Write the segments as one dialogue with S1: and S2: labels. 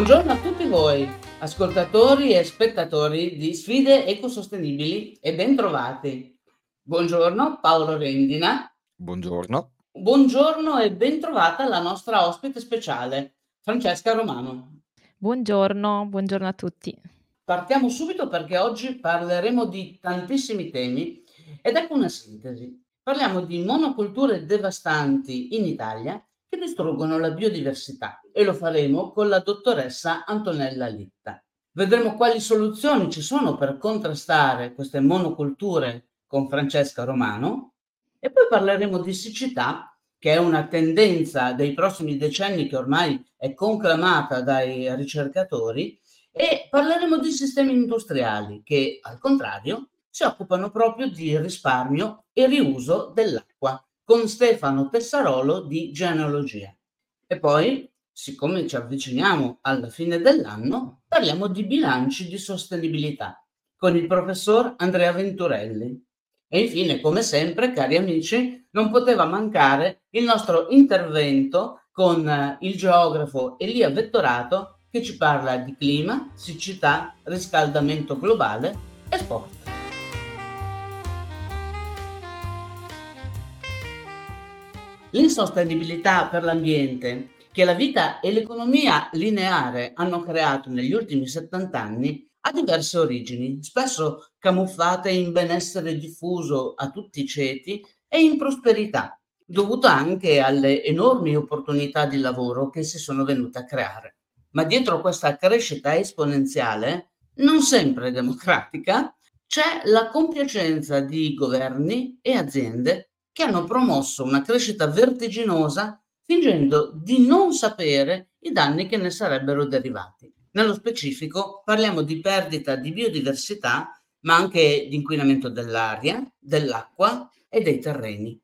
S1: Buongiorno a tutti voi, ascoltatori e spettatori di Sfide Ecosostenibili e bentrovati. Buongiorno Paolo Rendina.
S2: Buongiorno.
S1: Buongiorno e bentrovata la nostra ospite speciale, Francesca Romano.
S3: Buongiorno, buongiorno a tutti.
S1: Partiamo subito perché oggi parleremo di tantissimi temi ed ecco una sintesi. Parliamo di monoculture devastanti in Italia che distruggono la biodiversità e lo faremo con la dottoressa Antonella Litta. Vedremo quali soluzioni ci sono per contrastare queste monoculture con Francesca Romano e poi parleremo di siccità, che è una tendenza dei prossimi decenni che ormai è conclamata dai ricercatori, e parleremo di sistemi industriali che, al contrario, si occupano proprio di risparmio e riuso dell'acqua con Stefano Tessarolo di Genealogia. E poi, siccome ci avviciniamo alla fine dell'anno, parliamo di bilanci di sostenibilità con il professor Andrea Venturelli. E infine, come sempre, cari amici, non poteva mancare il nostro intervento con eh, il geografo Elia Vettorato che ci parla di clima, siccità, riscaldamento globale e sport. L'insostenibilità per l'ambiente che la vita e l'economia lineare hanno creato negli ultimi 70 anni ha diverse origini, spesso camuffate in benessere diffuso a tutti i ceti e in prosperità, dovuta anche alle enormi opportunità di lavoro che si sono venute a creare. Ma dietro questa crescita esponenziale, non sempre democratica, c'è la compiacenza di governi e aziende che hanno promosso una crescita vertiginosa fingendo di non sapere i danni che ne sarebbero derivati. Nello specifico parliamo di perdita di biodiversità, ma anche di inquinamento dell'aria, dell'acqua e dei terreni.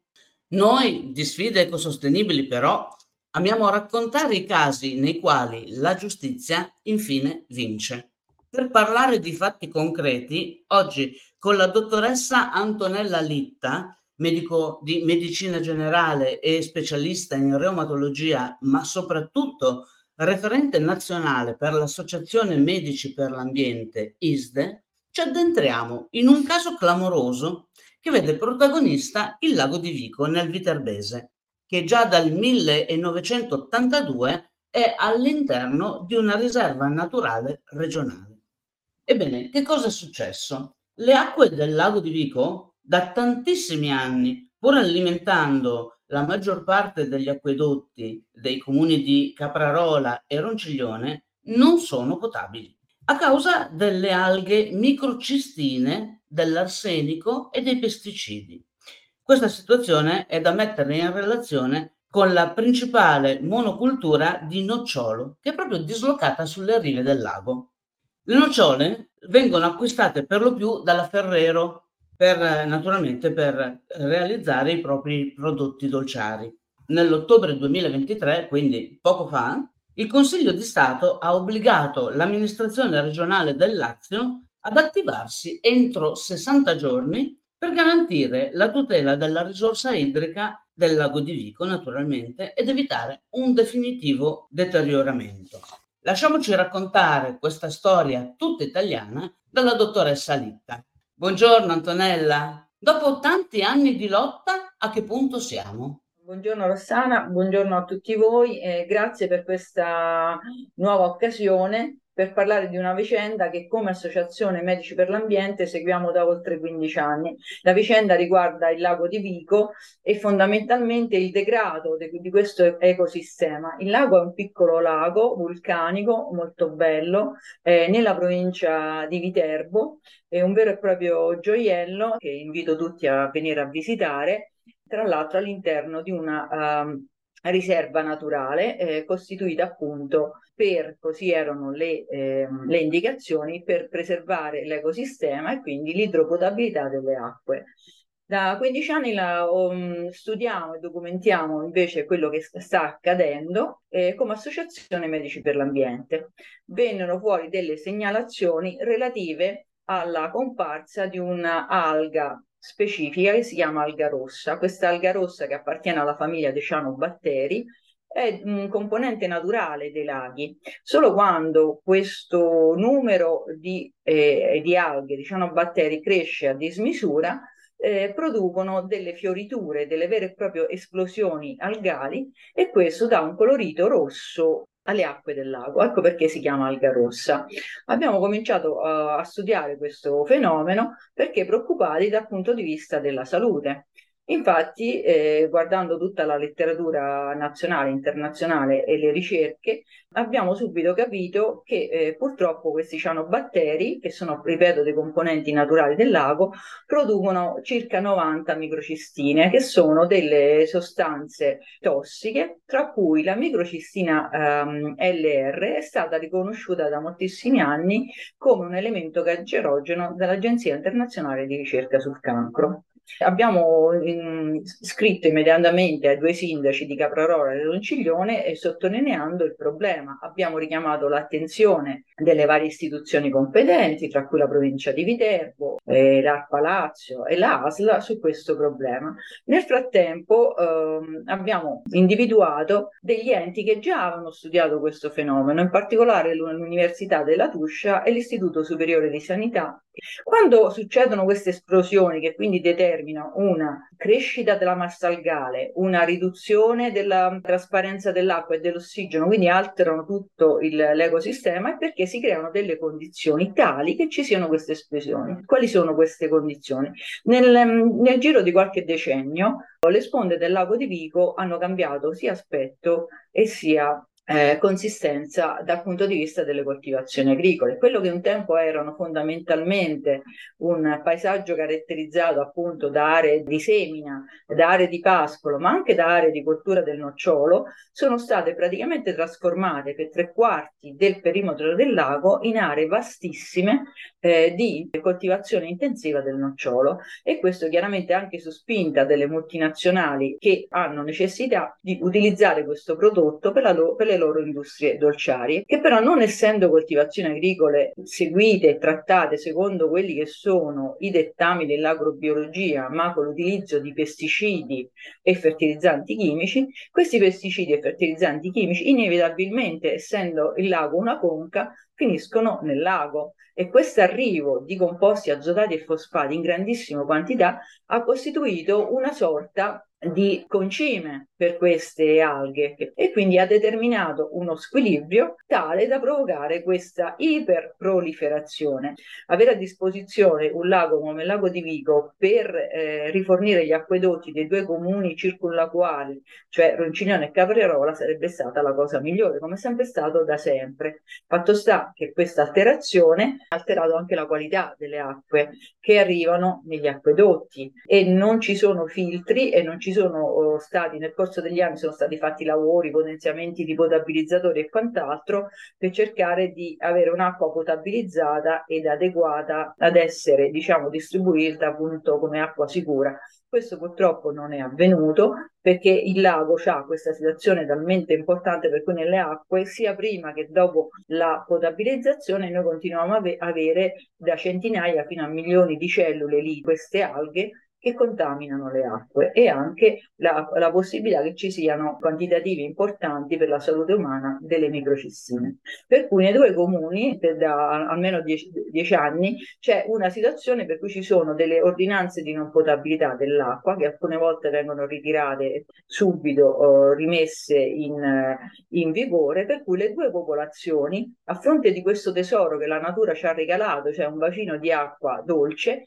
S1: Noi di sfide ecosostenibili però amiamo raccontare i casi nei quali la giustizia infine vince. Per parlare di fatti concreti, oggi con la dottoressa Antonella Litta medico di medicina generale e specialista in reumatologia, ma soprattutto referente nazionale per l'Associazione Medici per l'Ambiente, ISDE, ci addentriamo in un caso clamoroso che vede protagonista il lago di Vico nel Viterbese, che già dal 1982 è all'interno di una riserva naturale regionale. Ebbene, che cosa è successo? Le acque del lago di Vico da tantissimi anni, pur alimentando la maggior parte degli acquedotti dei comuni di Caprarola e Ronciglione, non sono potabili a causa delle alghe microcistine, dell'arsenico e dei pesticidi. Questa situazione è da mettere in relazione con la principale monocultura di nocciolo, che è proprio dislocata sulle rive del lago. Le nocciole vengono acquistate per lo più dalla Ferrero, per, naturalmente per realizzare i propri prodotti dolciari. Nell'ottobre 2023, quindi poco fa, il Consiglio di Stato ha obbligato l'amministrazione regionale del Lazio ad attivarsi entro 60 giorni per garantire la tutela della risorsa idrica del lago di Vico, naturalmente, ed evitare un definitivo deterioramento. Lasciamoci raccontare questa storia tutta italiana dalla dottoressa Litta. Buongiorno Antonella. Dopo tanti anni di lotta, a che punto siamo?
S4: Buongiorno Rossana, buongiorno a tutti voi e grazie per questa nuova occasione per parlare di una vicenda che come Associazione Medici per l'Ambiente seguiamo da oltre 15 anni. La vicenda riguarda il lago di Vico e fondamentalmente il degrado di, di questo ecosistema. Il lago è un piccolo lago vulcanico molto bello eh, nella provincia di Viterbo, è un vero e proprio gioiello che invito tutti a venire a visitare, tra l'altro all'interno di una... Um, riserva naturale eh, costituita appunto per, così erano le, eh, le indicazioni, per preservare l'ecosistema e quindi l'idropotabilità delle acque. Da 15 anni la, um, studiamo e documentiamo invece quello che sta accadendo eh, come Associazione Medici per l'Ambiente. Vennero fuori delle segnalazioni relative alla comparsa di un'alga specifica che si chiama alga rossa. Questa alga rossa che appartiene alla famiglia dei cianobatteri è un componente naturale dei laghi. Solo quando questo numero di, eh, di alghe, diciamo batteri, cresce a dismisura, eh, producono delle fioriture, delle vere e proprie esplosioni algali e questo dà un colorito rosso alle acque del lago. Ecco perché si chiama alga rossa. Abbiamo cominciato uh, a studiare questo fenomeno perché preoccupati dal punto di vista della salute. Infatti, eh, guardando tutta la letteratura nazionale, internazionale e le ricerche, abbiamo subito capito che eh, purtroppo questi cianobatteri, che sono, ripeto, dei componenti naturali del lago, producono circa 90 microcistine, che sono delle sostanze tossiche, tra cui la microcistina ehm, LR è stata riconosciuta da moltissimi anni come un elemento cancerogeno dall'Agenzia internazionale di ricerca sul cancro. Abbiamo in, scritto immediatamente ai due sindaci di Caprarora e Ronciglione e sottolineando il problema. Abbiamo richiamato l'attenzione delle varie istituzioni competenti, tra cui la provincia di Viterbo, eh, l'ARPA Lazio e l'ASL su questo problema. Nel frattempo ehm, abbiamo individuato degli enti che già avevano studiato questo fenomeno, in particolare l'Università della Tuscia e l'Istituto Superiore di Sanità quando succedono queste esplosioni che quindi determinano una crescita della massa algale, una riduzione della trasparenza dell'acqua e dell'ossigeno, quindi alterano tutto il, l'ecosistema, è perché si creano delle condizioni tali che ci siano queste esplosioni. Quali sono queste condizioni? Nel, nel giro di qualche decennio le sponde del lago di Vico hanno cambiato sia aspetto e sia eh, consistenza dal punto di vista delle coltivazioni agricole. Quello che un tempo erano fondamentalmente un paesaggio caratterizzato appunto da aree di semina, da aree di pascolo, ma anche da aree di coltura del nocciolo, sono state praticamente trasformate per tre quarti del perimetro del lago in aree vastissime eh, di coltivazione intensiva del nocciolo e questo chiaramente anche su spinta delle multinazionali che hanno necessità di utilizzare questo prodotto per, la lo- per le loro industrie dolciarie, che però non essendo coltivazioni agricole seguite e trattate secondo quelli che sono i dettami dell'agrobiologia, ma con l'utilizzo di pesticidi e fertilizzanti chimici, questi pesticidi e fertilizzanti chimici inevitabilmente, essendo il lago una conca, finiscono nel lago. E questo arrivo di composti azotati e fosfati in grandissima quantità ha costituito una sorta di concime per queste alghe e quindi ha determinato uno squilibrio tale da provocare questa iperproliferazione. Avere a disposizione un lago come il lago di Vigo per eh, rifornire gli acquedotti dei due comuni circunlacuali, cioè Ronciglione e Caprerola, sarebbe stata la cosa migliore, come è sempre stato da sempre. Fatto sta che questa alterazione ha alterato anche la qualità delle acque che arrivano negli acquedotti e non ci sono filtri e non ci sono oh, stati nel corso degli anni sono stati fatti lavori, potenziamenti di potabilizzatori e quant'altro per cercare di avere un'acqua potabilizzata ed adeguata ad essere diciamo distribuita appunto come acqua sicura. Questo purtroppo non è avvenuto perché il lago ha questa situazione talmente importante per cui nelle acque, sia prima che dopo la potabilizzazione, noi continuiamo a avere da centinaia fino a milioni di cellule lì, queste alghe, che contaminano le acque e anche la, la, possibilità che ci siano quantitativi importanti per la salute umana delle microcistine. Per cui nei due comuni, da almeno dieci, dieci anni, c'è una situazione per cui ci sono delle ordinanze di non potabilità dell'acqua che alcune volte vengono ritirate subito, eh, rimesse in, in vigore, per cui le due popolazioni, a fronte di questo tesoro che la natura ci ha regalato, cioè un bacino di acqua dolce,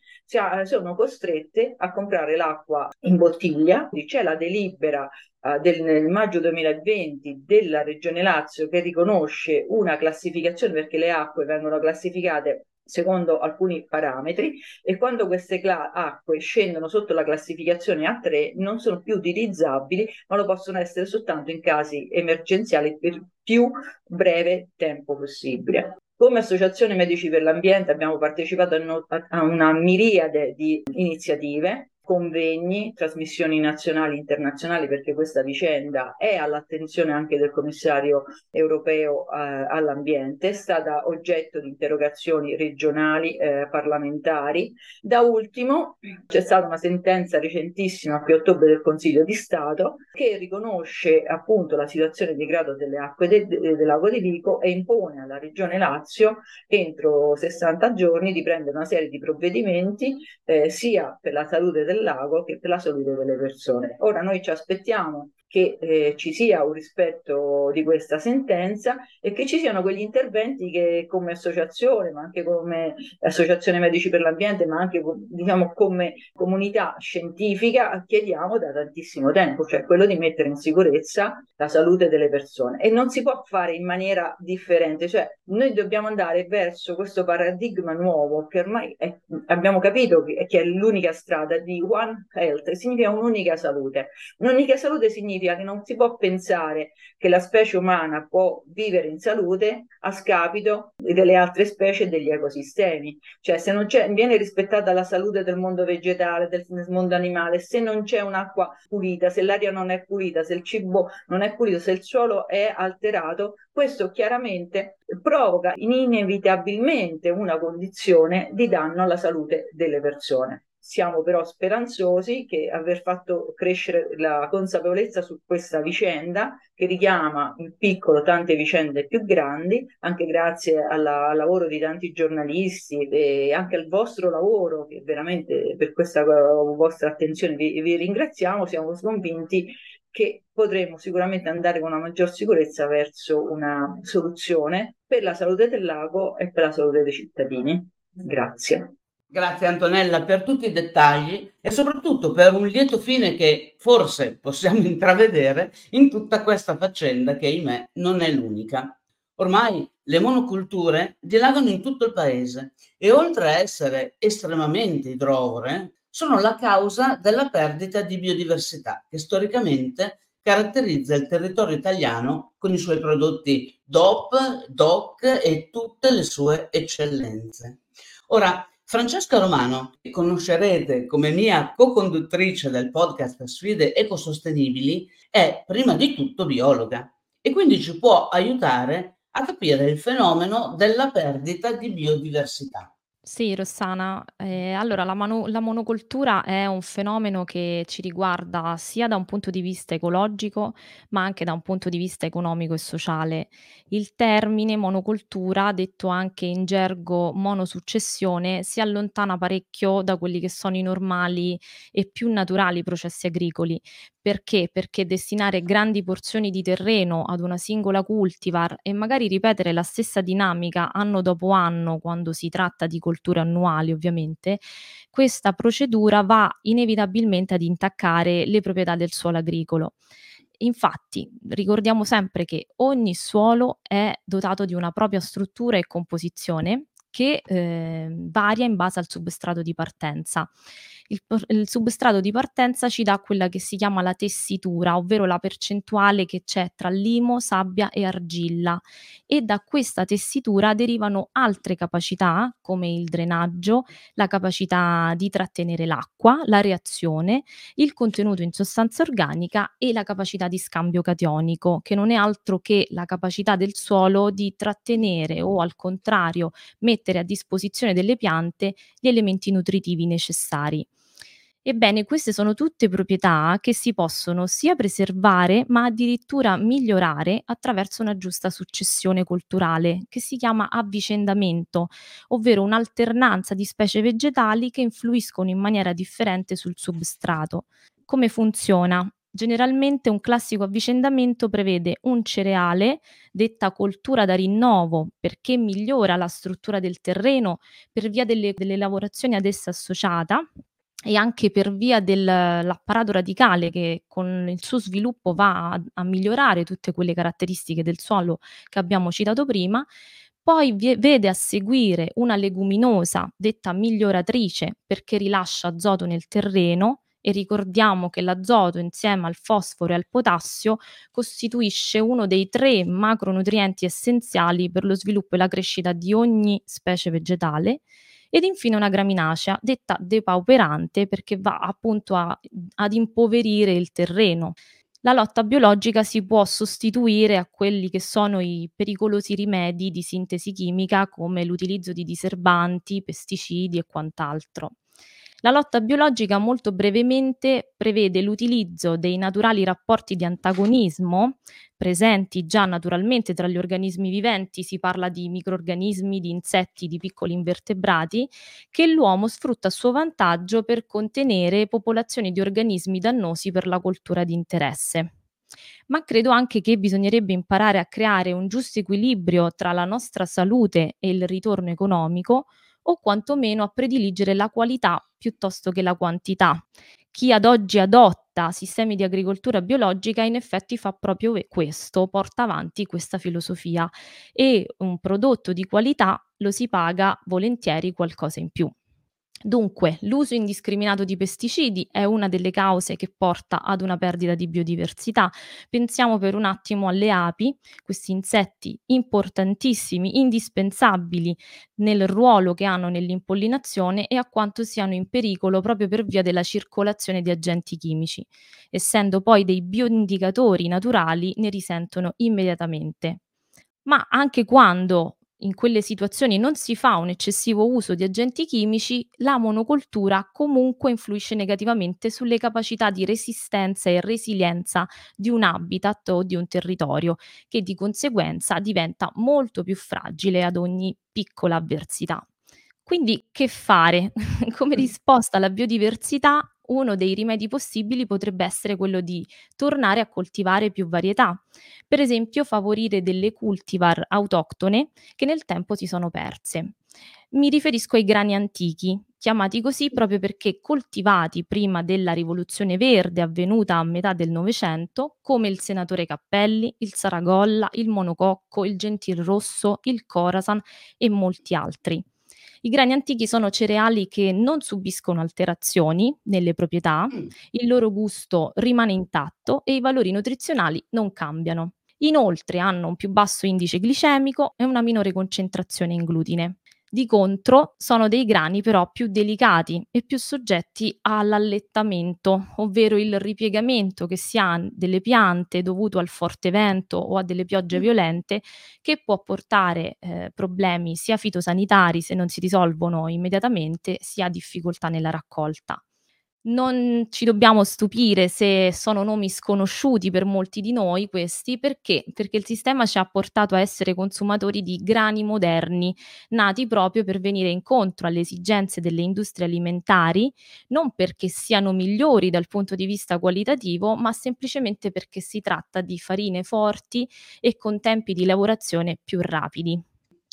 S4: sono costrette a comprare l'acqua in bottiglia, c'è la delibera uh, del nel maggio 2020 della Regione Lazio che riconosce una classificazione perché le acque vengono classificate secondo alcuni parametri e quando queste cla- acque scendono sotto la classificazione A3 non sono più utilizzabili ma lo possono essere soltanto in casi emergenziali per più breve tempo possibile. Come Associazione Medici per l'Ambiente abbiamo partecipato a, una miriade di iniziative convegni, trasmissioni nazionali e internazionali, perché questa vicenda è all'attenzione anche del commissario europeo eh, all'ambiente, è stata oggetto di interrogazioni regionali, eh, parlamentari. Da ultimo c'è stata una sentenza recentissima, più ottobre del Consiglio di Stato, che riconosce appunto la situazione di grado delle acque de- de- del lago di Vico e impone alla Regione Lazio entro 60 giorni di prendere una serie di provvedimenti eh, sia per la salute del lago che per la salute delle persone. Ora noi ci aspettiamo che eh, ci sia un rispetto di questa sentenza e che ci siano quegli interventi che come associazione, ma anche come associazione medici per l'ambiente, ma anche diciamo come comunità scientifica chiediamo da tantissimo tempo, cioè quello di mettere in sicurezza la salute delle persone e non si può fare in maniera differente, cioè noi dobbiamo andare verso questo paradigma nuovo che ormai è, abbiamo capito che, è l'unica strada di One Health, significa un'unica salute. Un'unica salute significa significa che non si può pensare che la specie umana può vivere in salute a scapito delle altre specie e degli ecosistemi. Cioè se non viene rispettata la salute del mondo vegetale, del mondo animale, se non c'è un'acqua pulita, se l'aria non è pulita, se il cibo non è pulito, se il suolo è alterato, questo chiaramente provoca inevitabilmente una condizione di danno alla salute delle persone. Siamo però speranzosi che aver fatto crescere la consapevolezza su questa vicenda, che richiama in piccolo tante vicende più grandi, anche grazie alla, al lavoro di tanti giornalisti e anche al vostro lavoro, che veramente per questa vostra attenzione vi, vi ringraziamo, siamo convinti che potremo sicuramente andare con una maggior sicurezza verso una soluzione per la salute del lago e per la salute dei cittadini. Grazie.
S1: Grazie Antonella per tutti i dettagli e soprattutto per un lieto fine che forse possiamo intravedere in tutta questa faccenda che, ahimè, non è l'unica. Ormai le monoculture dilagano in tutto il paese e oltre a essere estremamente idrovore, sono la causa della perdita di biodiversità che storicamente caratterizza il territorio italiano con i suoi prodotti DOP, DOC e tutte le sue eccellenze. Ora, Francesca Romano, che conoscerete come mia co-conduttrice del podcast Sfide ecosostenibili, è prima di tutto biologa e quindi ci può aiutare a capire il fenomeno della perdita di biodiversità.
S3: Sì, Rossana. Ehm, allora la mano la monocoltura è un fenomeno che ci riguarda sia da un punto di vista ecologico, ma anche da un punto di vista economico e sociale. Il termine monocoltura, detto anche in gergo monosuccessione, si allontana parecchio da quelli che sono i normali e più naturali processi agricoli. Perché? Perché destinare grandi porzioni di terreno ad una singola cultivar e magari ripetere la stessa dinamica anno dopo anno, quando si tratta di colture annuali ovviamente, questa procedura va inevitabilmente ad intaccare le proprietà del suolo agricolo. Infatti, ricordiamo sempre che ogni suolo è dotato di una propria struttura e composizione che eh, varia in base al substrato di partenza. Il, il, substrato di partenza ci dà quella che si chiama la tessitura, ovvero la percentuale che c'è tra limo, sabbia e argilla e da questa tessitura derivano altre capacità come il drenaggio, la capacità di trattenere l'acqua, la reazione, il contenuto in sostanza organica e la capacità di scambio cationico, che non è altro che la capacità del suolo di trattenere o al contrario mettere a disposizione delle piante gli elementi nutritivi necessari. Ebbene, queste sono tutte proprietà che si possono sia preservare, ma addirittura migliorare attraverso una giusta successione culturale, che si chiama avvicendamento, ovvero un'alternanza di specie vegetali che influiscono in maniera differente sul substrato. Come funziona? Generalmente un classico avvicendamento prevede un cereale, detta coltura da rinnovo, perché migliora la struttura del terreno per via delle, delle lavorazioni ad essa associata, e anche per via dell'apparato radicale che con il suo sviluppo va a, a migliorare tutte quelle caratteristiche del suolo che abbiamo citato prima, poi vede a seguire una leguminosa detta miglioratrice perché rilascia azoto nel terreno e ricordiamo che l'azoto insieme al fosforo e al potassio costituisce uno dei tre macronutrienti essenziali per lo sviluppo e la crescita di ogni specie vegetale ed infine una graminacea detta depauperante perché va appunto a, ad impoverire il terreno. La lotta biologica si può sostituire a quelli che sono i pericolosi rimedi di sintesi chimica come l'utilizzo di diserbanti, pesticidi e quant'altro. La lotta biologica molto brevemente prevede l'utilizzo dei naturali rapporti di antagonismo presenti già naturalmente tra gli organismi viventi, si parla di microrganismi, di insetti, di piccoli invertebrati, che l'uomo sfrutta a suo vantaggio per contenere popolazioni di organismi dannosi per la coltura di interesse. Ma credo anche che bisognerebbe imparare a creare un giusto equilibrio tra la nostra salute e il ritorno economico, o quantomeno a prediligere la qualità piuttosto che la quantità. Chi ad oggi adotta sistemi di agricoltura biologica in effetti fa proprio questo, porta avanti questa filosofia e un prodotto di qualità lo si paga volentieri qualcosa in più. Dunque, l'uso indiscriminato di pesticidi è una delle cause che porta ad una perdita di biodiversità. Pensiamo per un attimo alle api, questi insetti importantissimi, indispensabili nel ruolo che hanno nell'impollinazione e a quanto siano in pericolo proprio per via della circolazione di agenti chimici. Essendo poi dei bioindicatori naturali, ne risentono immediatamente. Ma anche quando in quelle situazioni non si fa un eccessivo uso di agenti chimici, la monocoltura comunque influisce negativamente sulle capacità di resistenza e resilienza di un habitat o di un territorio, che di conseguenza diventa molto più fragile ad ogni piccola avversità. Quindi che fare? Come risposta alla biodiversità, uno dei rimedi possibili potrebbe essere quello di tornare a coltivare più varietà, per esempio favorire delle cultivar autoctone che nel tempo si sono perse. Mi riferisco ai grani antichi, chiamati così proprio perché coltivati prima della rivoluzione verde avvenuta a metà del Novecento, come il senatore Cappelli, il Saragolla, il monococco, il gentil rosso, il corasan e molti altri. I grani antichi sono cereali che non subiscono alterazioni nelle proprietà,
S1: Mm.
S3: il loro gusto rimane intatto e i valori nutrizionali non cambiano. Inoltre hanno un più basso indice glicemico e una minore concentrazione in glutine. Di contro sono dei grani però più delicati e più soggetti all'allettamento, ovvero il ripiegamento che si ha delle piante dovuto al forte vento o a delle piogge violente che può portare eh, problemi sia fitosanitari se non si risolvono immediatamente, sia difficoltà nella raccolta. Non ci dobbiamo stupire se sono nomi sconosciuti per molti di noi questi, perché? Perché il sistema ci ha portato a essere consumatori di grani moderni, nati proprio per venire incontro alle esigenze delle industrie alimentari, non perché siano migliori dal punto di vista qualitativo, ma semplicemente perché si tratta di farine forti e con tempi di lavorazione più rapidi.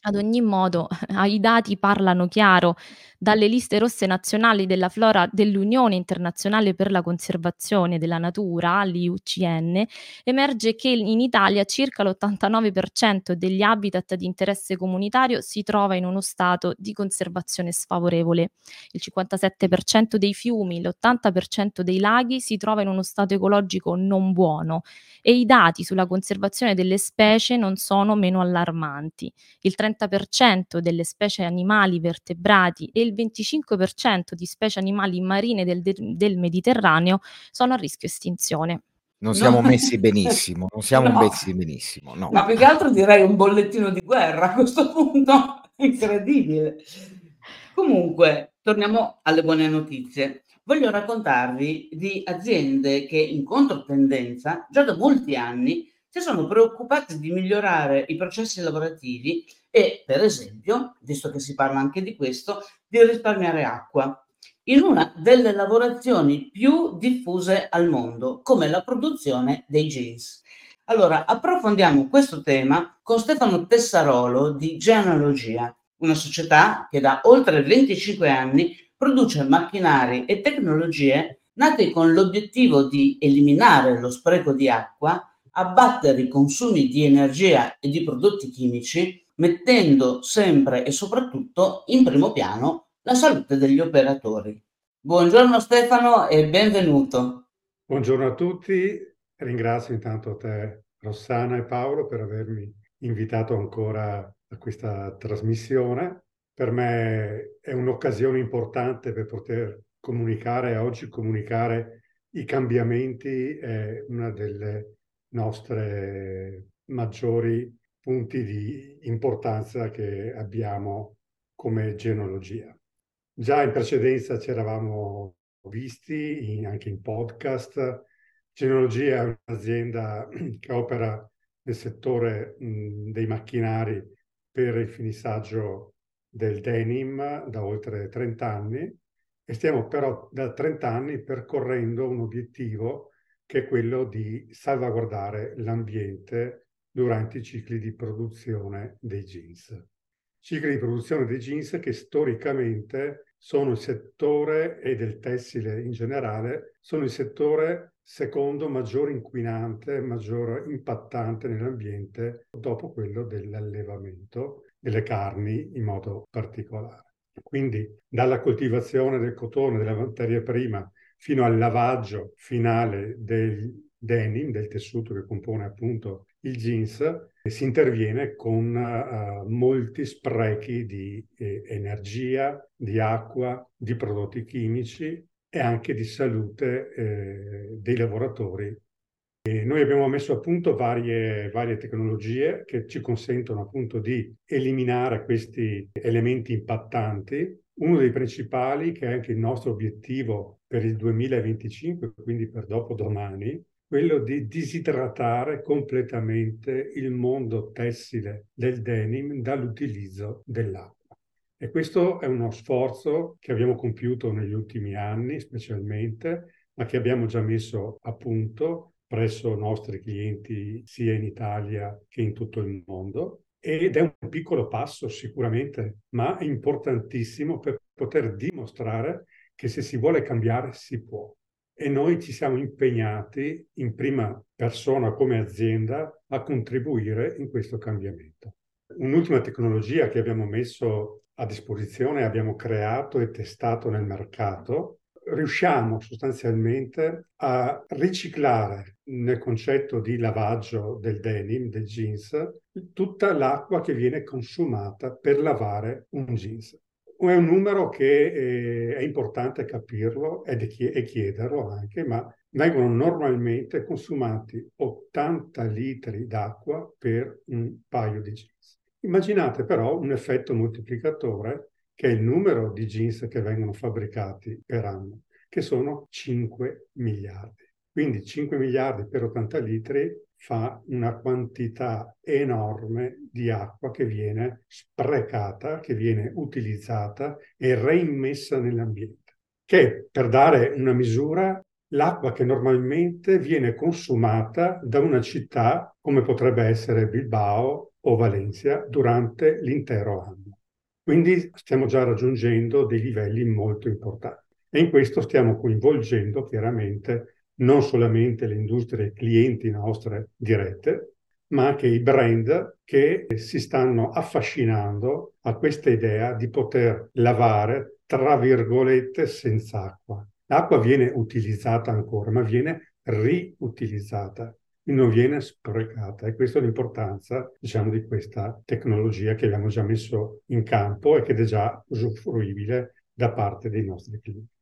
S3: Ad ogni modo, i dati parlano chiaro. Dalle liste rosse nazionali della flora dell'Unione Internazionale per la Conservazione della Natura, l'IUCN, emerge che in Italia circa l'89% degli habitat di interesse comunitario si trova in uno stato di conservazione sfavorevole. Il 57% dei fiumi, l'80% dei laghi si trova in uno stato ecologico non buono e i dati sulla conservazione delle specie non sono meno allarmanti. Il 30% delle specie animali vertebrati e il 25% di specie animali marine del, del Mediterraneo sono a rischio estinzione.
S2: Non siamo no. messi benissimo, non siamo no. messi benissimo, no.
S1: Ma più che altro direi un bollettino di guerra a questo punto, incredibile. Comunque, torniamo alle buone notizie. Voglio raccontarvi di aziende che in controtendenza già da molti anni si sono preoccupate di migliorare i processi lavorativi e, per esempio, visto che si parla anche di questo, di risparmiare acqua in una delle lavorazioni più diffuse al mondo, come la produzione dei jeans. Allora, approfondiamo questo tema con Stefano Tessarolo di Genealogia, una società che da oltre 25 anni produce macchinari e tecnologie nati con l'obiettivo di eliminare lo spreco di acqua, abbattere i consumi di energia e di prodotti chimici, mettendo sempre e soprattutto in primo piano la salute degli operatori. Buongiorno Stefano e benvenuto.
S5: Buongiorno a tutti, ringrazio intanto te Rossana e Paolo per avermi invitato ancora a questa trasmissione per me è un'occasione importante per poter comunicare oggi, comunicare i cambiamenti è una delle nostre maggiori punti di importanza che abbiamo come genealogia. Già in precedenza ci eravamo visti in, anche in podcast. Genealogia è un'azienda che opera nel settore mh, dei macchinari per il finissaggio del denim da oltre 30 anni e stiamo però da 30 anni percorrendo un obiettivo che è quello di salvaguardare l'ambiente durante i cicli di produzione dei jeans. Cicli di produzione dei jeans che storicamente sono il settore e del tessile in generale, sono il settore secondo maggior inquinante, maggior impattante nell'ambiente dopo quello dell'allevamento delle carni in modo particolare. Quindi dalla coltivazione del cotone, della materia prima, fino al lavaggio finale del denim, del tessuto che compone appunto il jeans, si interviene con uh, molti sprechi di eh, energia, di acqua, di prodotti chimici e anche di salute eh, dei lavoratori e noi abbiamo messo a punto varie, varie, tecnologie che ci consentono appunto di eliminare questi elementi impattanti. Uno dei principali, che è anche il nostro obiettivo per il 2025, quindi per dopodomani, quello di disidratare completamente il mondo tessile del denim dall'utilizzo dell'acqua. E questo è uno sforzo che abbiamo compiuto negli ultimi anni specialmente, ma che abbiamo già messo a punto presso i nostri clienti sia in Italia che in tutto il mondo ed è un piccolo passo sicuramente, ma importantissimo per poter dimostrare che se si vuole cambiare si può. E noi ci siamo impegnati in prima persona come azienda a contribuire in questo cambiamento. Un'ultima tecnologia che abbiamo messo a disposizione, abbiamo creato e testato nel mercato, riusciamo sostanzialmente a riciclare nel concetto di lavaggio del denim, del jeans, tutta l'acqua che viene consumata per lavare un jeans. È un numero che eh, è importante capirlo e chiederlo anche, ma vengono normalmente consumati 80 litri d'acqua per un paio di jeans. Immaginate però un effetto moltiplicatore che è il numero di jeans che vengono fabbricati per anno, che sono 5 miliardi. Quindi 5 miliardi per 80 litri fa una quantità enorme di acqua che viene sprecata, che viene utilizzata e reimmessa nell'ambiente. Che per dare una misura, l'acqua che normalmente viene consumata da una città come potrebbe essere Bilbao o Valencia durante l'intero anno. Quindi stiamo già raggiungendo dei livelli molto importanti e in questo stiamo coinvolgendo chiaramente non solamente le industrie clienti nostre dirette, ma anche i brand che si stanno affascinando a questa idea di poter lavare, tra virgolette, senza acqua. L'acqua viene utilizzata ancora, ma viene riutilizzata non viene sprecata e questa è l'importanza diciamo di questa tecnologia che abbiamo già messo in campo e che è già usufruibile da parte dei nostri clienti.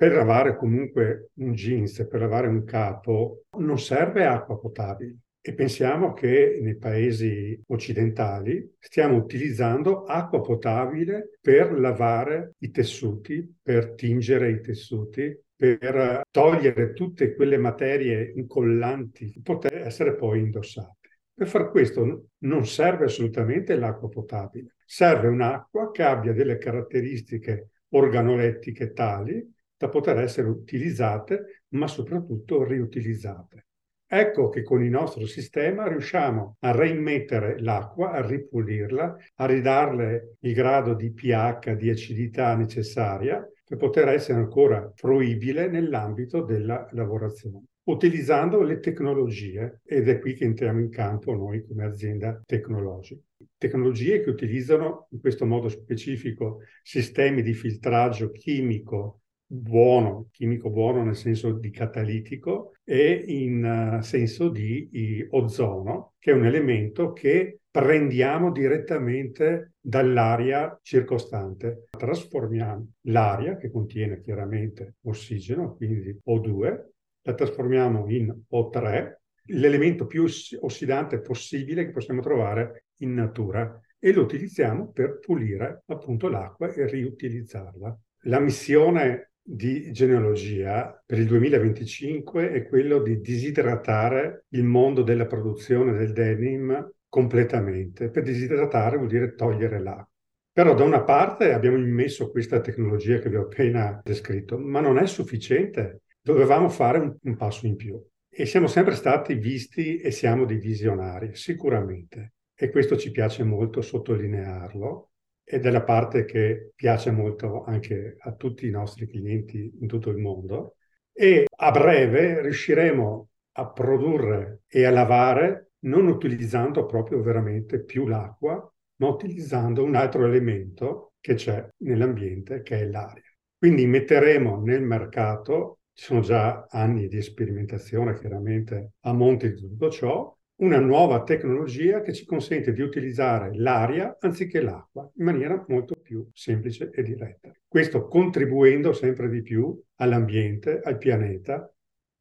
S5: Per lavare comunque un jeans, per lavare un capo, non serve acqua potabile. E pensiamo che nei paesi occidentali stiamo utilizzando acqua potabile per lavare i tessuti, per tingere i tessuti, per togliere tutte quelle materie incollanti che possono essere poi indossate. Per far questo non serve assolutamente l'acqua potabile, serve un'acqua che abbia delle caratteristiche organolettiche tali da poter essere utilizzate, ma soprattutto riutilizzate. Ecco che con il nostro sistema riusciamo a reimmettere l'acqua, a ripulirla, a ridarle il grado di pH, di acidità necessaria per poter essere ancora fruibile nell'ambito della lavorazione utilizzando le tecnologie ed è qui che entriamo in campo noi come azienda tecnologica. Tecnologie che utilizzano in questo modo specifico sistemi di filtraggio chimico buono, chimico buono nel senso di catalitico e in uh, senso di ozono, che è un elemento che prendiamo direttamente dall'aria circostante. Trasformiamo l'aria, che contiene chiaramente ossigeno, quindi O2, la trasformiamo in O3, l'elemento più ossidante possibile che possiamo trovare in natura e lo utilizziamo per pulire appunto l'acqua e riutilizzarla. La missione di genealogia per il 2025 è quello di disidratare il mondo della produzione del denim completamente. Per disidratare vuol dire togliere l'acqua. Però da una parte abbiamo immesso questa tecnologia che vi ho appena descritto, ma non è sufficiente. Dovevamo fare un, un passo in più. E siamo sempre stati visti e siamo dei visionari, sicuramente. E questo ci piace molto sottolinearlo ed è la parte che piace molto anche a tutti i nostri clienti in tutto il mondo. E a breve riusciremo a produrre e a lavare non utilizzando proprio veramente più l'acqua, ma utilizzando un altro elemento che c'è nell'ambiente, che è l'aria. Quindi metteremo nel mercato, ci sono già anni di sperimentazione chiaramente a monte di tutto ciò, una nuova tecnologia che ci consente di utilizzare l'aria anziché l'acqua in maniera molto più semplice e diretta. Questo contribuendo sempre di più all'ambiente, al pianeta,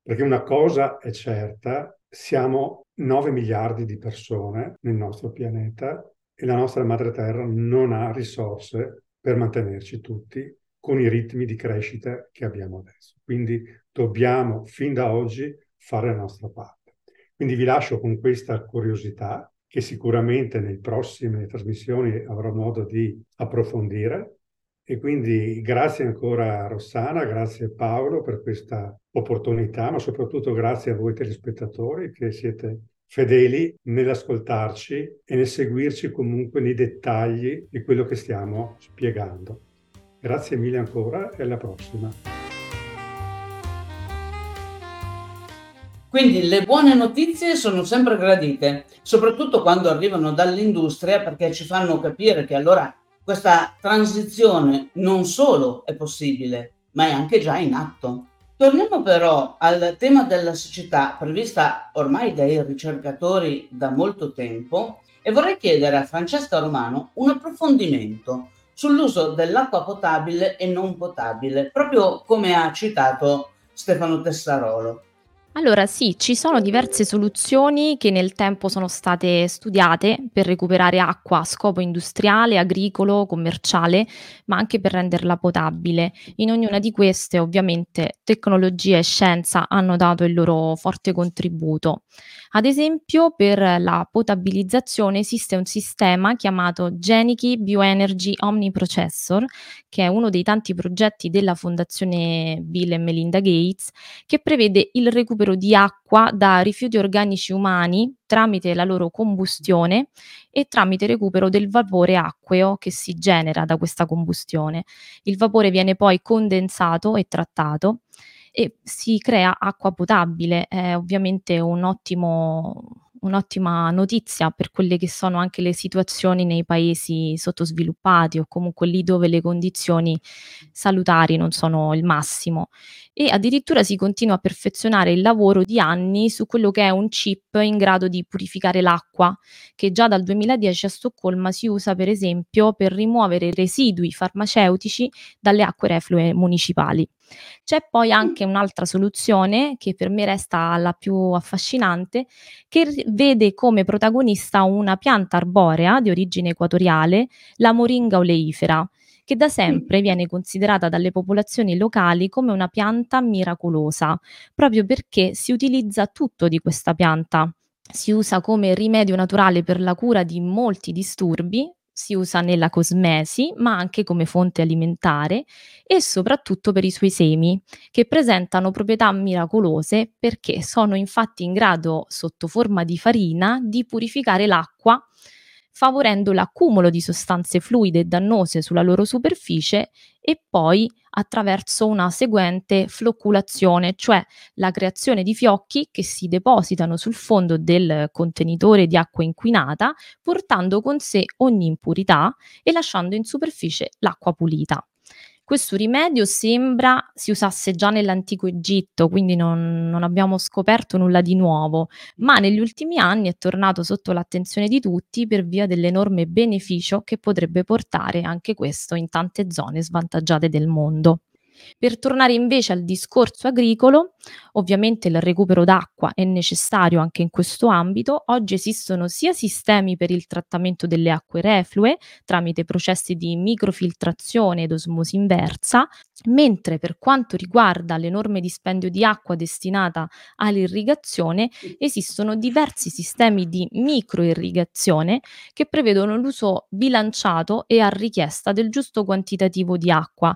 S5: perché una cosa è certa, siamo 9 miliardi di persone nel nostro pianeta e la nostra madre terra non ha risorse per mantenerci tutti con i ritmi di crescita che abbiamo adesso. Quindi dobbiamo fin da oggi fare la nostra parte. Quindi vi lascio con questa curiosità che sicuramente nelle prossime trasmissioni avrò modo di approfondire. E quindi grazie ancora a Rossana, grazie Paolo per questa opportunità, ma soprattutto grazie a voi telespettatori che siete fedeli nell'ascoltarci e nel seguirci comunque nei dettagli di quello che stiamo spiegando. Grazie mille ancora e alla prossima.
S1: Quindi le buone notizie sono sempre gradite, soprattutto quando arrivano dall'industria perché ci fanno capire che allora questa transizione non solo è possibile, ma è anche già in atto. Torniamo però al tema della siccità prevista ormai dai ricercatori da molto tempo e vorrei chiedere a Francesca Romano un approfondimento sull'uso dell'acqua potabile e non potabile, proprio come ha citato Stefano Tessarolo.
S3: Allora sì, ci sono diverse soluzioni che nel tempo sono state studiate per recuperare acqua a scopo industriale, agricolo, commerciale, ma anche per renderla potabile. In ognuna di queste ovviamente tecnologia e scienza hanno dato il loro forte contributo. Ad esempio, per la potabilizzazione esiste un sistema chiamato Genichi Bioenergy Omniprocessor, che è uno dei tanti progetti della Fondazione Bill e Melinda Gates, che prevede il recupero di acqua da rifiuti organici umani tramite la loro combustione e tramite recupero del vapore acqueo che si genera da questa combustione. Il vapore viene poi condensato e trattato e si crea acqua potabile. È ovviamente un ottimo un'ottima notizia per quelle che sono anche le situazioni nei paesi sottosviluppati o comunque lì dove le condizioni salutari non sono il massimo. E addirittura si continua a perfezionare il lavoro di anni su quello che è un chip in grado di purificare l'acqua, che già dal 2010 a Stoccolma si usa per esempio per rimuovere residui farmaceutici dalle acque reflue municipali. C'è poi anche un'altra soluzione che per me resta la più affascinante, che vede come protagonista una pianta arborea di origine equatoriale, la moringa oleifera, che da sempre viene considerata dalle popolazioni locali come una pianta miracolosa, proprio perché si utilizza tutto di questa pianta. Si usa come rimedio naturale per la cura di molti disturbi, si usa nella cosmesi, ma anche come fonte alimentare e soprattutto per i suoi semi, che presentano proprietà miracolose perché sono infatti in grado, sotto forma di farina, di purificare l'acqua favorendo l'accumulo di sostanze fluide e dannose sulla loro superficie e poi attraverso una seguente flocculazione, cioè la creazione di fiocchi che si depositano sul fondo del contenitore di acqua inquinata, portando con sé ogni impurità e lasciando in superficie l'acqua pulita. Questo rimedio sembra si usasse già nell'antico Egitto, quindi non, non abbiamo scoperto nulla di nuovo, ma negli ultimi anni è tornato sotto l'attenzione di tutti per via dell'enorme beneficio che potrebbe portare anche questo in tante zone svantaggiate del mondo. Per tornare invece al discorso agricolo, ovviamente il recupero d'acqua è necessario anche in questo ambito. Oggi esistono sia sistemi per il trattamento delle acque reflue tramite processi di microfiltrazione ed osmosi inversa, mentre per quanto riguarda l'enorme dispendio di acqua destinata all'irrigazione, esistono diversi sistemi di microirrigazione che prevedono l'uso bilanciato e a richiesta del giusto quantitativo di acqua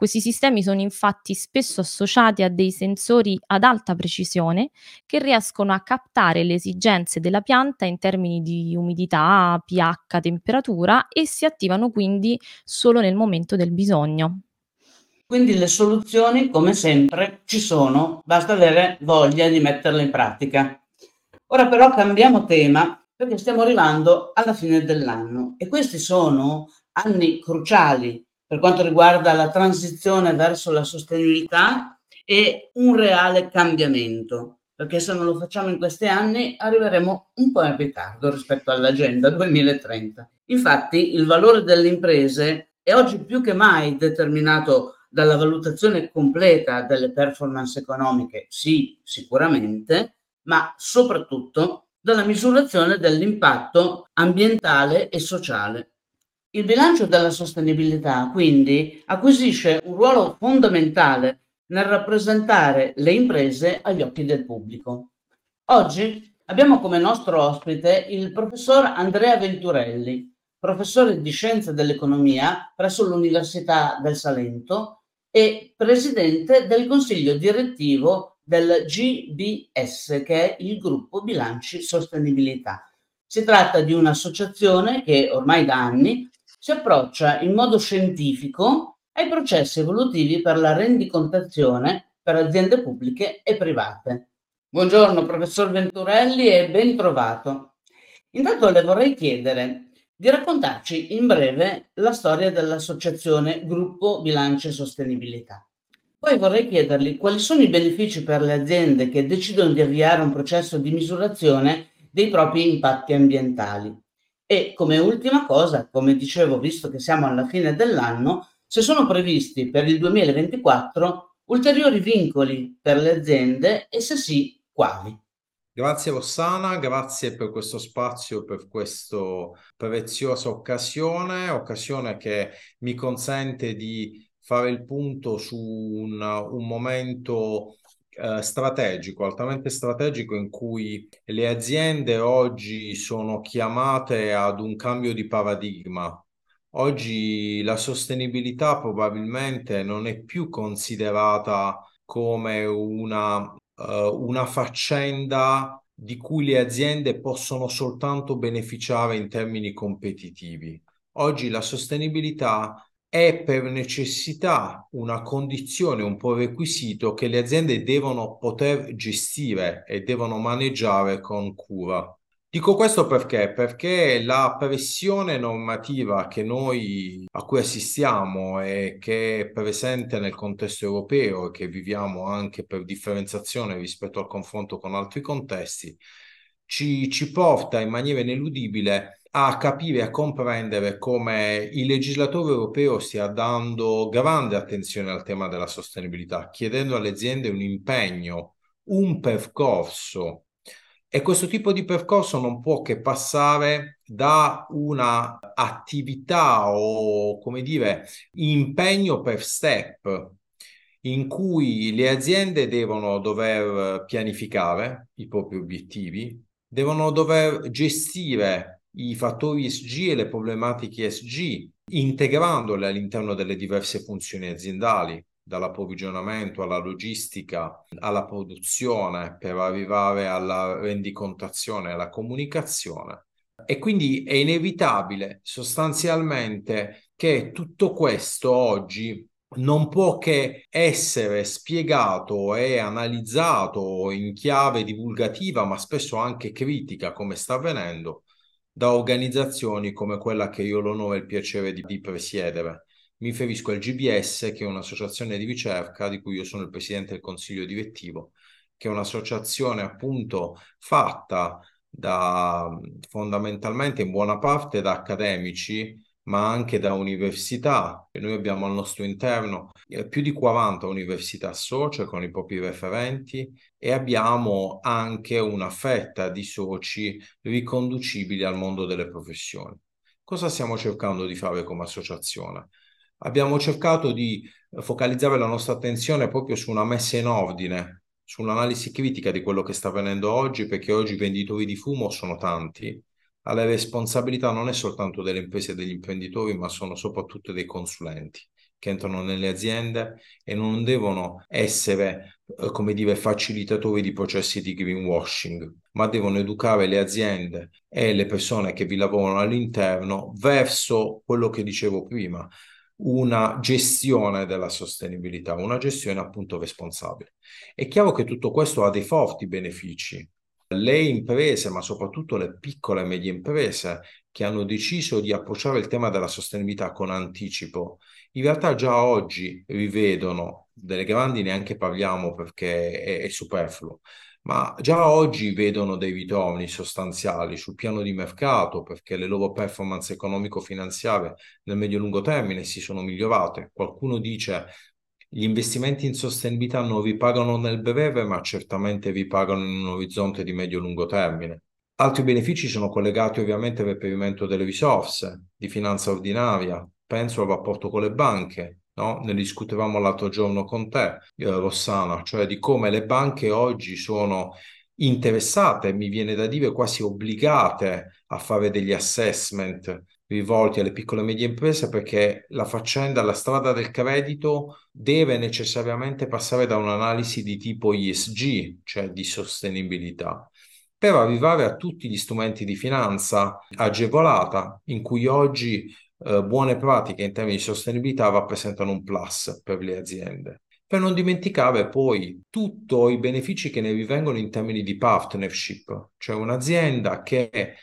S3: questi sistemi sono infatti spesso associati a dei sensori ad alta precisione che riescono a captare le esigenze della pianta in termini di umidità, pH, temperatura e si attivano quindi solo nel momento del bisogno.
S1: Quindi le soluzioni, come sempre, ci sono, basta avere voglia di metterle in pratica. Ora però cambiamo tema perché stiamo arrivando alla fine dell'anno e questi sono anni cruciali per quanto riguarda la transizione verso la sostenibilità e un reale cambiamento, perché se non lo facciamo in questi anni arriveremo un po' in ritardo rispetto all'agenda 2030. Infatti il valore delle imprese è oggi più che mai determinato dalla valutazione completa delle performance economiche, sì, sicuramente, ma soprattutto dalla misurazione dell'impatto ambientale e sociale. Il bilancio della sostenibilità, quindi, acquisisce un ruolo fondamentale nel rappresentare le imprese agli occhi del pubblico. Oggi abbiamo come nostro ospite il professor Andrea Venturelli, professore di scienze dell'economia presso l'Università del Salento e presidente del consiglio direttivo del GBS, che è il gruppo Bilanci Sostenibilità. Si tratta di un'associazione che ormai da anni si approccia in modo scientifico ai processi evolutivi per la rendicontazione per aziende pubbliche e private. Buongiorno professor Venturelli e ben trovato. Intanto le vorrei chiedere di raccontarci in breve la storia dell'associazione Gruppo Bilancio e Sostenibilità. Poi vorrei chiedergli quali sono i benefici per le aziende che decidono di avviare un processo di misurazione dei propri impatti ambientali e come ultima cosa, come dicevo, visto che siamo alla fine dell'anno, se sono previsti per il 2024 ulteriori vincoli per le aziende e se sì, quali?
S6: Grazie Rossana, grazie per questo spazio, per questa preziosa occasione, occasione che mi consente di fare il punto su un, un momento eh, strategico, altamente strategico in cui le aziende oggi sono chiamate ad un cambio di paradigma. Oggi la sostenibilità probabilmente non è più considerata come una, uh, una faccenda di cui le aziende possono soltanto beneficiare in termini competitivi. Oggi la sostenibilità è per necessità una condizione, un po' requisito che le aziende devono poter gestire e devono maneggiare con cura. Dico questo perché? Perché la pressione normativa che noi, a cui assistiamo e che è presente nel contesto europeo e che viviamo anche per differenziazione rispetto al confronto con altri contesti, ci, ci porta in maniera ineludibile a capire a comprendere come il legislatore europeo stia dando grande attenzione al tema della sostenibilità, chiedendo alle aziende un impegno, un percorso. E questo tipo di percorso non può che passare da una attività o, come dire, impegno per step, in cui le aziende devono dover pianificare i propri obiettivi, devono dover gestire i fattori ESG e le problematiche ESG, integrandole all'interno delle diverse funzioni aziendali, dall'approvvigionamento alla logistica, alla produzione, per arrivare alla rendicontazione alla comunicazione. E quindi è inevitabile sostanzialmente che tutto questo oggi non può che essere spiegato e analizzato in chiave divulgativa, ma spesso anche critica, come sta avvenendo, da organizzazioni come quella che io ho l'onore e il piacere di, di presiedere, Mi riferisco al GBS, che è un'associazione di ricerca di cui io sono il presidente del consiglio direttivo, che è un'associazione appunto fatta da fondamentalmente in buona parte da accademici, ma anche da università. Noi abbiamo al nostro interno eh, più di 40 università socie con i propri referenti e abbiamo anche una fetta di soci riconducibili al mondo delle professioni. Cosa stiamo cercando di fare come associazione? Abbiamo cercato di focalizzare la nostra attenzione proprio su una messa in ordine, su un'analisi critica di quello che sta avvenendo oggi, perché oggi i venditori di fumo sono tanti. La responsabilità non è soltanto delle imprese e degli imprenditori, ma sono soprattutto dei consulenti che entrano nelle aziende e non devono essere, eh, come dire, facilitatori di processi di greenwashing, ma devono educare le aziende e le persone che vi lavorano all'interno verso quello che dicevo prima, una gestione della sostenibilità, una gestione appunto responsabile. È chiaro che tutto questo ha dei forti benefici. Le imprese, ma soprattutto le piccole e medie imprese che hanno deciso di approcciare il tema della sostenibilità con anticipo, in realtà già oggi rivedono, delle grandi neanche parliamo perché è, è superfluo, ma già oggi vedono dei ritorni sostanziali sul piano di mercato perché le loro performance economico-finanziarie nel medio-lungo termine si sono migliorate. Qualcuno dice gli investimenti in sostenibilità non vi pagano nel breve, ma certamente vi pagano in un orizzonte di medio-lungo termine. Altri benefici sono collegati ovviamente al reperimento delle risorse di finanza ordinaria, penso al rapporto con le banche, no? Ne discutevamo l'altro giorno con te, eh, Rossana, cioè di come le banche oggi sono interessate, mi viene da dire quasi obbligate a fare degli assessment rivolti alle piccole e medie imprese perché la faccenda, la strada del credito deve necessariamente passare da un'analisi di tipo ESG, cioè di sostenibilità, per arrivare a tutti gli strumenti di finanza agevolata in cui oggi eh, buone pratiche in termini di sostenibilità rappresentano un plus per le aziende. Per non dimenticare poi tutti i benefici che ne rivengono in termini di partnership, cioè un'azienda che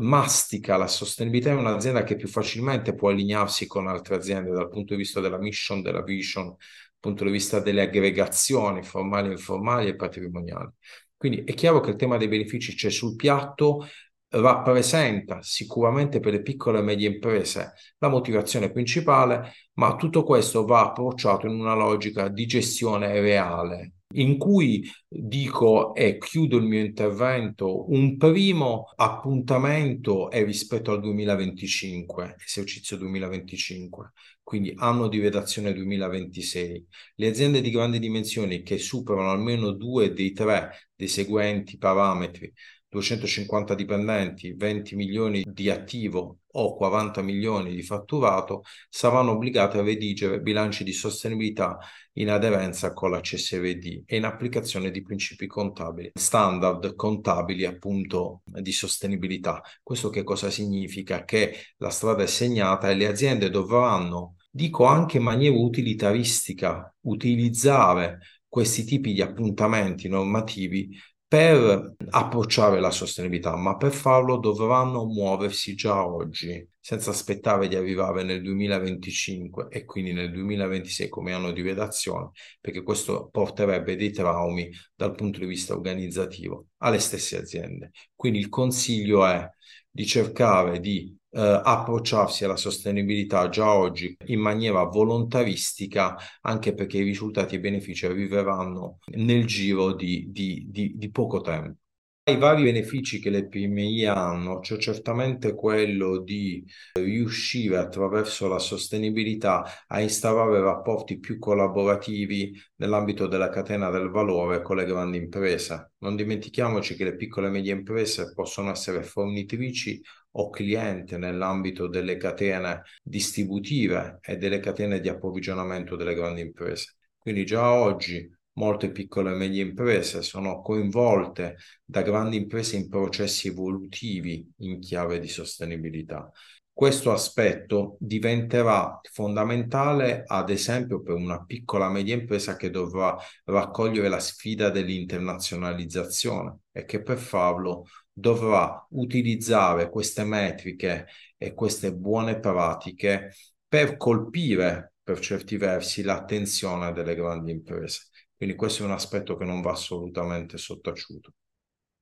S6: mastica la sostenibilità è un'azienda che più facilmente può allinearsi con altre aziende dal punto di vista della mission, della vision, dal punto di vista delle aggregazioni formali informali e patrimoniali. Quindi è chiaro che il tema dei benefici c'è sul piatto, rappresenta sicuramente per le piccole e medie imprese la motivazione principale, ma tutto questo va approcciato in una logica di gestione reale, in cui dico e chiudo il mio intervento, un primo appuntamento è rispetto al 2025, esercizio 2025, quindi anno di redazione 2026. Le aziende di grandi dimensioni che superano almeno due dei tre dei seguenti parametri 250 dipendenti, 20 milioni di attivo o 40 milioni di fatturato, saranno obbligati a redigere bilanci di sostenibilità in aderenza con la CSRD e in applicazione di principi contabili, standard contabili appunto di sostenibilità. Questo che cosa significa? Che la strada è segnata e le aziende dovranno, dico anche in maniera utilitaristica, utilizzare questi tipi di appuntamenti normativi per approcciare la sostenibilità, ma per farlo dovranno muoversi già oggi, senza aspettare di arrivare nel 2025 e quindi nel 2026 come anno di redazione, perché questo porterebbe dei traumi dal punto di vista organizzativo alle stesse aziende. Quindi il consiglio è di cercare di approcciarsi alla sostenibilità già oggi in maniera volontaristica, anche perché i risultati e i benefici arriveranno nel giro di, di, di, di poco tempo. I vari benefici che le PMI hanno, c'è certamente quello di riuscire attraverso la sostenibilità a instaurare rapporti più collaborativi nell'ambito della catena del valore con le grandi imprese. Non dimentichiamoci che le piccole e medie imprese possono essere fornitrici o cliente nell'ambito delle catene distributive e delle catene di approvvigionamento delle grandi imprese. Quindi già oggi molte piccole e medie imprese sono coinvolte da grandi imprese in processi evolutivi in chiave di sostenibilità. Questo aspetto diventerà fondamentale, ad esempio, per una piccola e media impresa che dovrà raccogliere la sfida dell'internazionalizzazione e che per farlo dovrà utilizzare queste metriche e queste buone pratiche per colpire per certi versi l'attenzione delle grandi imprese. Quindi questo è un aspetto che non va assolutamente sottaciuto.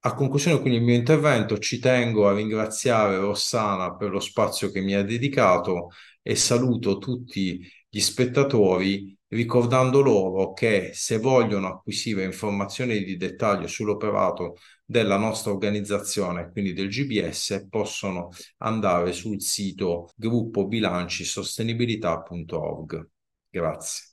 S6: A conclusione quindi il mio intervento ci tengo a ringraziare Rossana per lo spazio che mi ha dedicato e saluto tutti gli spettatori ricordando loro che se vogliono acquisire informazioni di dettaglio sull'operato della nostra organizzazione, quindi del GBS, possono andare sul sito gruppobilancisostenibilità.org. Grazie.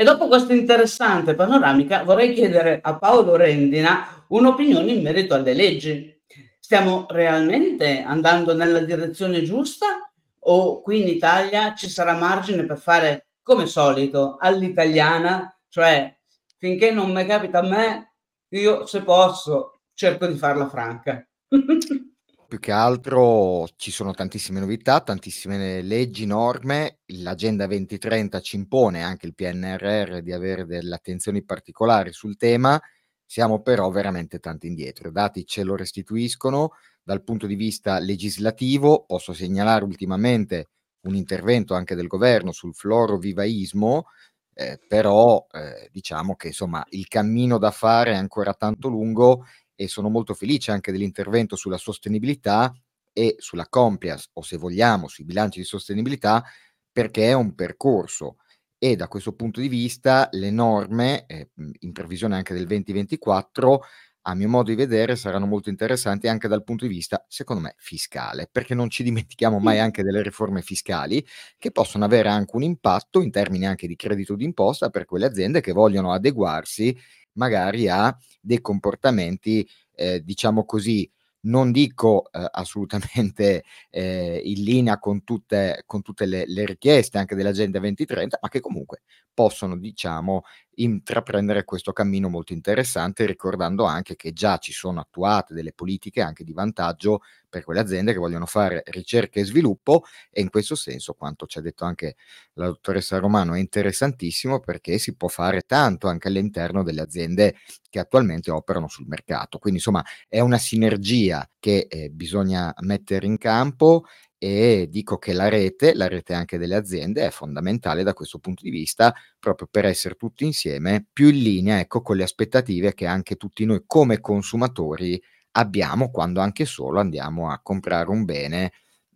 S1: E dopo questa interessante panoramica vorrei chiedere a Paolo Rendina un'opinione in merito alle leggi. Stiamo realmente andando nella direzione giusta o qui in Italia ci sarà margine per fare come solito all'italiana, cioè finché non mi capita a me, io se posso cerco di farla franca.
S2: Più che altro ci sono tantissime novità, tantissime leggi, norme, l'Agenda 2030 ci impone anche il PNRR di avere delle attenzioni particolari sul tema, siamo però veramente tanto indietro. I dati ce lo restituiscono, dal punto di vista legislativo, posso segnalare ultimamente un intervento anche del governo sul florovivaismo, eh, però eh, diciamo che insomma il cammino da fare è ancora tanto lungo e sono molto felice anche dell'intervento sulla sostenibilità e sulla compliance o se vogliamo sui bilanci di sostenibilità perché è un percorso. E da questo punto di vista le norme eh, in previsione anche del 2024 a mio modo di vedere, saranno molto interessanti anche dal punto di vista, secondo me, fiscale, perché non ci dimentichiamo mai anche delle riforme fiscali che possono avere anche un impatto in termini anche di credito d'imposta per quelle aziende che vogliono adeguarsi magari a dei comportamenti, eh, diciamo così, non dico eh, assolutamente eh, in linea con tutte, con tutte le, le, richieste anche dell'Agenda 2030, ma che comunque possono, diciamo, intraprendere questo cammino molto interessante, ricordando anche che già ci sono attuate delle politiche anche di vantaggio per quelle aziende che vogliono fare ricerca e sviluppo e in questo senso quanto ci ha detto anche la dottoressa Romano è interessantissimo perché si può fare tanto anche all'interno delle aziende che attualmente operano sul mercato. Quindi insomma è una sinergia che eh, bisogna mettere in campo e dico che la rete, la rete anche delle aziende, è fondamentale da questo punto di vista, proprio per essere tutti insieme più in linea ecco, con le aspettative che anche tutti noi come consumatori abbiamo quando anche solo andiamo a comprare un bene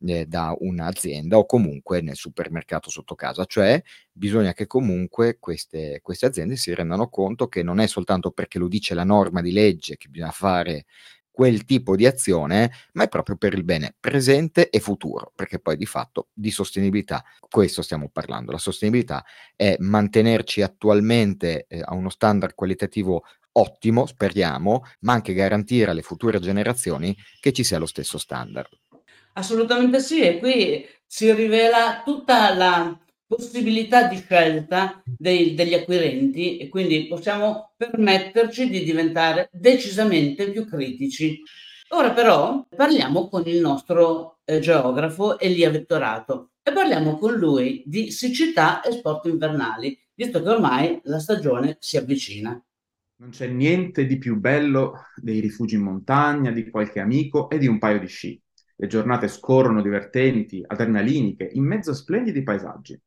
S2: eh, da un'azienda o comunque nel supermercato sotto casa, cioè bisogna che comunque queste, queste aziende si rendano conto che non è soltanto perché lo dice la norma di legge che bisogna fare quel tipo di azione, ma è proprio per il bene presente e futuro, perché poi di fatto di sostenibilità, questo stiamo parlando, la sostenibilità è mantenerci attualmente eh, a uno standard qualitativo ottimo, speriamo, ma anche garantire alle future generazioni che ci sia lo stesso standard.
S1: Assolutamente sì, e qui si rivela tutta la possibilità di scelta dei, degli acquirenti e quindi possiamo permetterci di diventare decisamente più critici. Ora però parliamo con il nostro eh, geografo Elia Vettorato e parliamo con lui di siccità e sport invernali, visto che ormai la stagione si avvicina.
S7: Non c'è niente di più bello dei rifugi in montagna, di qualche amico e di un paio di sci. Le giornate scorrono divertenti, adrenaliniche, in mezzo a splendidi paesaggi.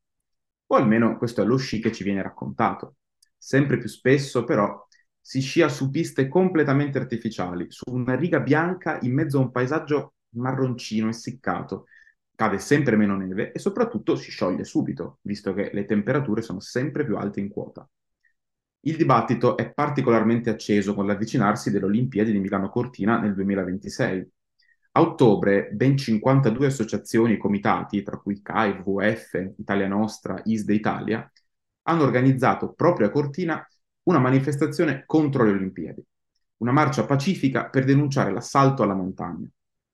S7: O almeno questo è lo sci che ci viene raccontato. Sempre più spesso, però, si scia su piste completamente artificiali, su una riga bianca in mezzo a un paesaggio marroncino, essiccato. Cade sempre meno neve e soprattutto si scioglie subito, visto che le temperature sono sempre più alte in quota. Il dibattito è particolarmente acceso con l'avvicinarsi delle Olimpiadi di Milano Cortina nel 2026, a ottobre ben 52 associazioni e comitati, tra cui CAI, VF, Italia Nostra, ISDE Italia, hanno organizzato proprio a Cortina una manifestazione contro le Olimpiadi, una marcia pacifica per denunciare l'assalto alla montagna.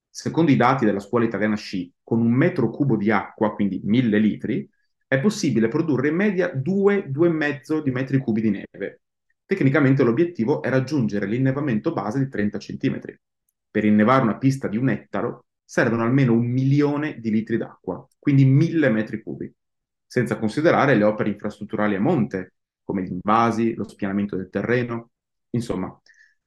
S7: Secondo i dati della scuola italiana sci, con un metro cubo di acqua, quindi mille litri, è possibile produrre in media 2-2,5 di metri cubi di neve. Tecnicamente l'obiettivo è raggiungere l'innevamento base di 30 cm per innevare una pista di un ettaro servono almeno un milione di litri d'acqua, quindi mille metri cubi, senza considerare le opere infrastrutturali a monte, come gli invasi, lo spianamento del terreno. Insomma,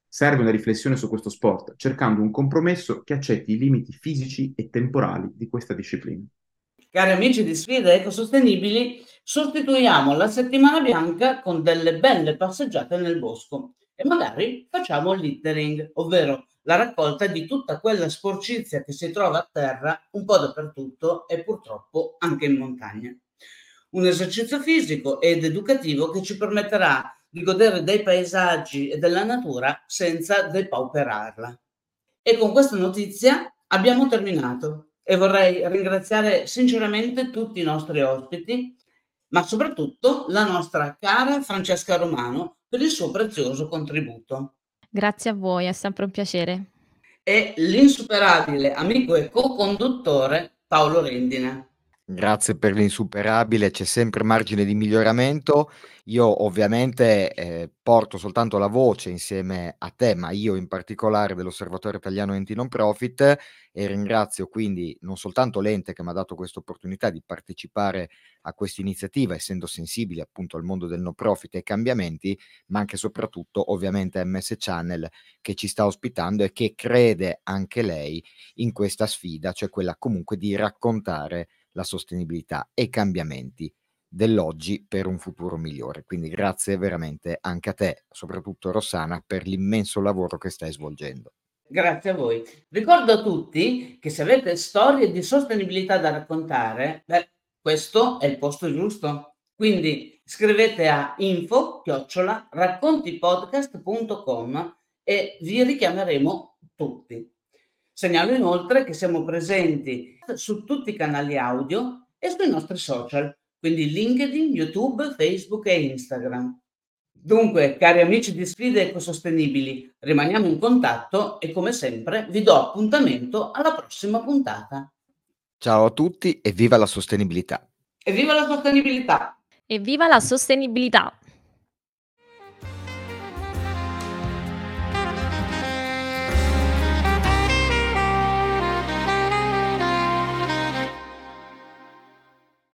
S7: serve una riflessione su questo sport, cercando un compromesso che accetti i limiti fisici e temporali di questa disciplina.
S1: Cari amici di Sfide Ecosostenibili, sostituiamo la settimana bianca con delle belle passeggiate nel bosco e magari facciamo littering, ovvero la raccolta di tutta quella sporcizia che si trova a terra un po' dappertutto e purtroppo anche in montagna. Un esercizio fisico ed educativo che ci permetterà di godere dei paesaggi e della natura senza depauperarla. E con questa notizia abbiamo terminato e vorrei ringraziare sinceramente tutti i nostri ospiti, ma soprattutto la nostra cara Francesca Romano per il suo prezioso contributo.
S3: Grazie a voi, è sempre un piacere.
S1: E l'insuperabile amico e co-conduttore Paolo Rendina.
S2: Grazie per l'insuperabile, c'è sempre margine di miglioramento. Io ovviamente eh, porto soltanto la voce insieme a te, ma io in particolare dell'Osservatorio Italiano Enti Non Profit e ringrazio quindi non soltanto l'ente che mi ha dato questa opportunità di partecipare a questa iniziativa, essendo sensibili appunto al mondo del no profit e ai cambiamenti, ma anche e soprattutto ovviamente MS Channel che ci sta ospitando e che crede anche lei in questa sfida, cioè quella comunque di raccontare la sostenibilità e i cambiamenti dell'oggi per un futuro migliore. Quindi grazie veramente anche a te, soprattutto Rossana, per l'immenso lavoro che stai svolgendo.
S1: Grazie a voi. Ricordo a tutti che se avete storie di sostenibilità da raccontare, beh, questo è il posto giusto. Quindi scrivete a info raccontipodcast.com e vi richiameremo tutti. Segnalo inoltre che siamo presenti su tutti i canali audio e sui nostri social, quindi LinkedIn, YouTube, Facebook e Instagram. Dunque, cari amici di Sfide Ecosostenibili, rimaniamo in contatto e come sempre vi do appuntamento alla prossima puntata.
S2: Ciao a tutti e viva la sostenibilità!
S1: E viva la sostenibilità!
S3: E viva la sostenibilità!